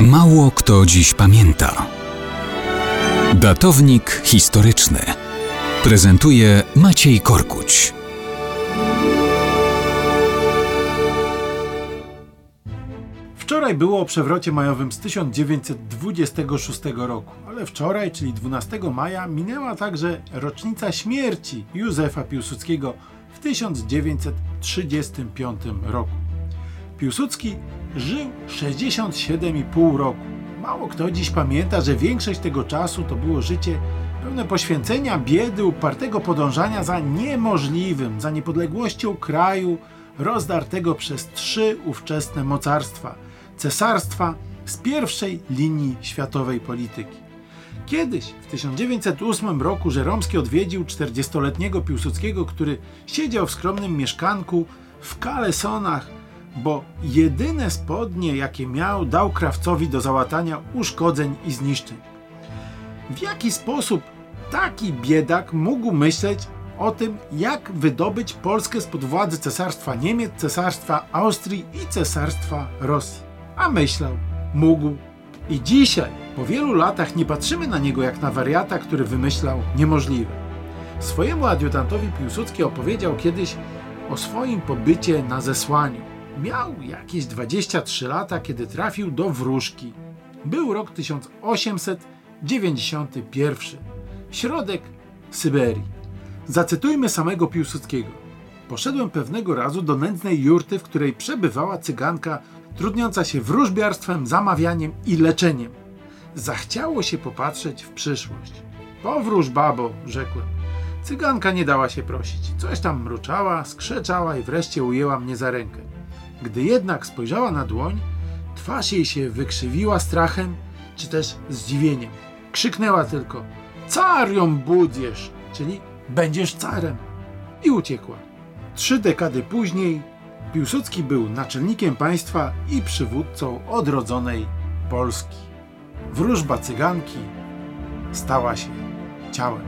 Mało kto dziś pamięta. Datownik historyczny prezentuje Maciej Korkuć. Wczoraj było o przewrocie majowym z 1926 roku, ale wczoraj, czyli 12 maja, minęła także rocznica śmierci Józefa Piłsudskiego w 1935 roku. Piłsudski żył 67,5 roku. Mało kto dziś pamięta, że większość tego czasu to było życie pełne poświęcenia, biedy, upartego podążania za niemożliwym, za niepodległością kraju rozdartego przez trzy ówczesne mocarstwa cesarstwa z pierwszej linii światowej polityki. Kiedyś, w 1908 roku, Żeromski odwiedził 40-letniego Piłsudskiego, który siedział w skromnym mieszkanku w Kalesonach bo jedyne spodnie, jakie miał, dał krawcowi do załatania uszkodzeń i zniszczeń. W jaki sposób taki biedak mógł myśleć o tym, jak wydobyć Polskę spod władzy Cesarstwa Niemiec, Cesarstwa Austrii i Cesarstwa Rosji? A myślał, mógł. I dzisiaj, po wielu latach, nie patrzymy na niego jak na wariata, który wymyślał niemożliwe. Swojemu adiutantowi Piłsudski opowiedział kiedyś o swoim pobycie na zesłaniu. Miał jakieś 23 lata, kiedy trafił do wróżki. Był rok 1891. Środek Syberii. Zacytujmy samego Piłsudskiego. Poszedłem pewnego razu do nędznej jurty, w której przebywała cyganka trudniąca się wróżbiarstwem, zamawianiem i leczeniem. Zachciało się popatrzeć w przyszłość. Powróż, babo, rzekłem. Cyganka nie dała się prosić. Coś tam mruczała, skrzeczała i wreszcie ujęła mnie za rękę. Gdy jednak spojrzała na dłoń, twarz jej się wykrzywiła strachem, czy też zdziwieniem. Krzyknęła tylko: Carią budziesz, czyli będziesz carem. I uciekła. Trzy dekady później Piłsudski był naczelnikiem państwa i przywódcą odrodzonej Polski. Wróżba cyganki stała się ciałem.